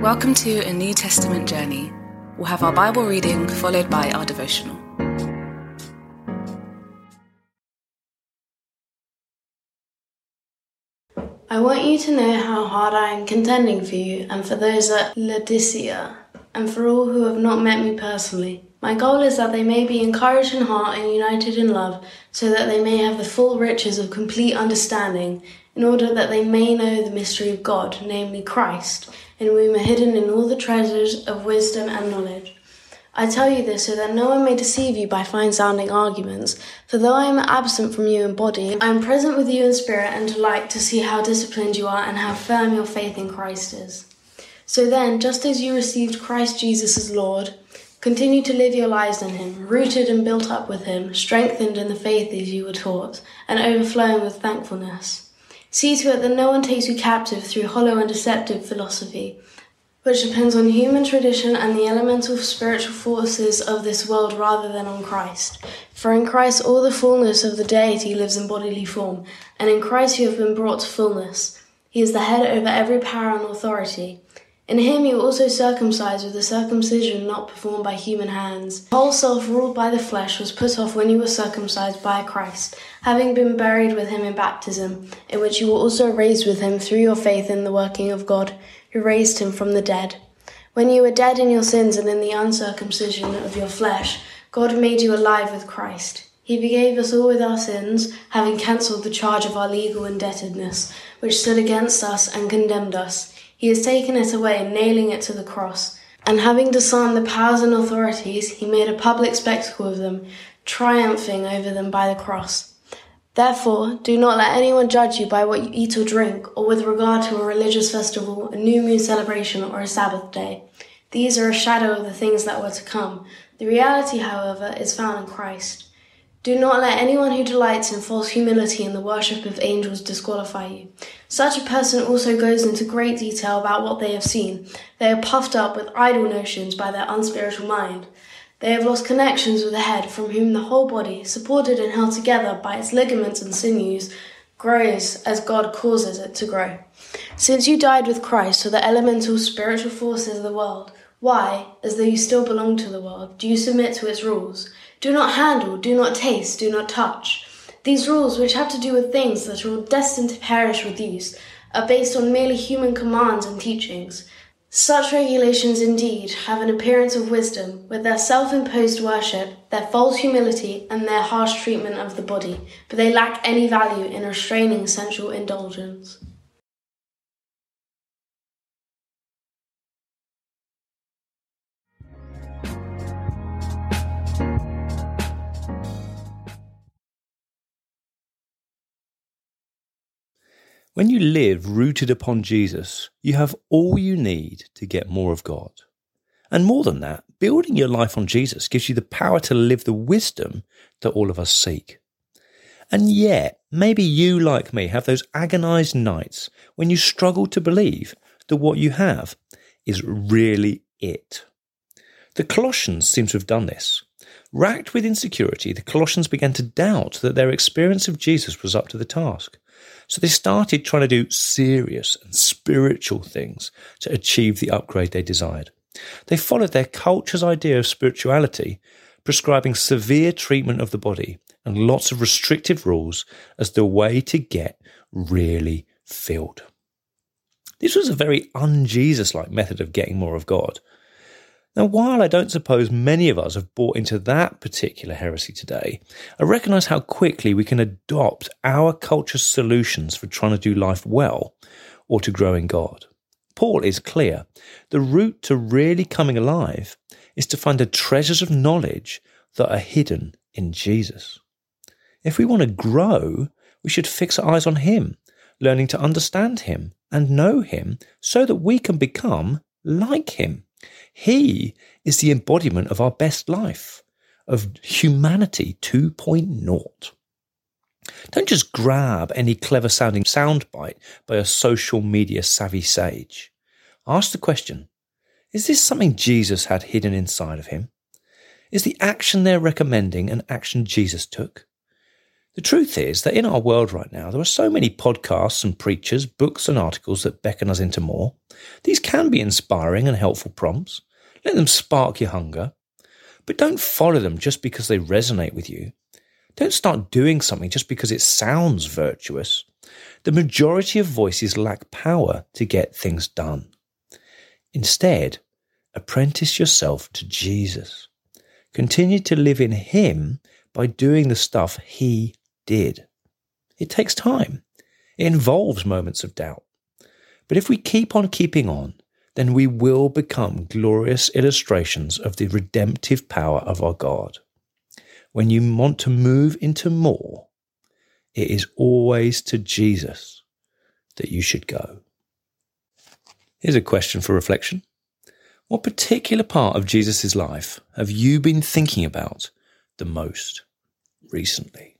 Welcome to a New Testament journey. We'll have our Bible reading followed by our devotional. I want you to know how hard I am contending for you and for those at Laodicea, and for all who have not met me personally. My goal is that they may be encouraged in heart and united in love, so that they may have the full riches of complete understanding, in order that they may know the mystery of God, namely Christ, in whom are hidden in all the treasures of wisdom and knowledge. I tell you this so that no one may deceive you by fine sounding arguments. For though I am absent from you in body, I am present with you in spirit and delight to see how disciplined you are and how firm your faith in Christ is. So then, just as you received Christ Jesus as Lord, continue to live your lives in Him, rooted and built up with Him, strengthened in the faith as you were taught, and overflowing with thankfulness. See to it that no one takes you captive through hollow and deceptive philosophy which depends on human tradition and the elemental spiritual forces of this world rather than on Christ. For in Christ all the fullness of the deity lives in bodily form, and in Christ you have been brought to fullness. He is the head over every power and authority. In him you were also circumcised with a circumcision not performed by human hands. The whole self ruled by the flesh was put off when you were circumcised by Christ, having been buried with him in baptism, in which you were also raised with him through your faith in the working of God who raised him from the dead. When you were dead in your sins and in the uncircumcision of your flesh, God made you alive with Christ. He forgave us all with our sins, having cancelled the charge of our legal indebtedness, which stood against us and condemned us. He has taken it away, nailing it to the cross. And having disarmed the powers and authorities, he made a public spectacle of them, triumphing over them by the cross. Therefore, do not let anyone judge you by what you eat or drink, or with regard to a religious festival, a new moon celebration, or a Sabbath day. These are a shadow of the things that were to come. The reality, however, is found in Christ. Do not let anyone who delights in false humility and the worship of angels disqualify you. Such a person also goes into great detail about what they have seen. They are puffed up with idle notions by their unspiritual mind. They have lost connections with the head, from whom the whole body, supported and held together by its ligaments and sinews, grows as God causes it to grow. Since you died with Christ to the elemental spiritual forces of the world, why, as though you still belong to the world, do you submit to its rules? Do not handle, do not taste, do not touch. These rules, which have to do with things that are all destined to perish with use, are based on merely human commands and teachings. Such regulations indeed have an appearance of wisdom, with their self imposed worship, their false humility, and their harsh treatment of the body, but they lack any value in restraining sensual indulgence. When you live rooted upon Jesus, you have all you need to get more of God. And more than that, building your life on Jesus gives you the power to live the wisdom that all of us seek. And yet, maybe you, like me, have those agonized nights when you struggle to believe that what you have is really it. The Colossians seem to have done this. Racked with insecurity, the Colossians began to doubt that their experience of Jesus was up to the task. So they started trying to do serious and spiritual things to achieve the upgrade they desired. They followed their culture's idea of spirituality, prescribing severe treatment of the body and lots of restrictive rules as the way to get really filled. This was a very un Jesus like method of getting more of God. Now, while I don't suppose many of us have bought into that particular heresy today, I recognise how quickly we can adopt our culture's solutions for trying to do life well or to grow in God. Paul is clear. The route to really coming alive is to find the treasures of knowledge that are hidden in Jesus. If we want to grow, we should fix our eyes on Him, learning to understand Him and know Him so that we can become like Him. He is the embodiment of our best life, of humanity 2.0. Don't just grab any clever sounding soundbite by a social media savvy sage. Ask the question Is this something Jesus had hidden inside of him? Is the action they're recommending an action Jesus took? The truth is that in our world right now, there are so many podcasts and preachers, books and articles that beckon us into more. These can be inspiring and helpful prompts. Let them spark your hunger. But don't follow them just because they resonate with you. Don't start doing something just because it sounds virtuous. The majority of voices lack power to get things done. Instead, apprentice yourself to Jesus. Continue to live in Him by doing the stuff He did. It takes time. It involves moments of doubt. But if we keep on keeping on, then we will become glorious illustrations of the redemptive power of our God. When you want to move into more, it is always to Jesus that you should go. Here's a question for reflection. What particular part of Jesus' life have you been thinking about the most recently?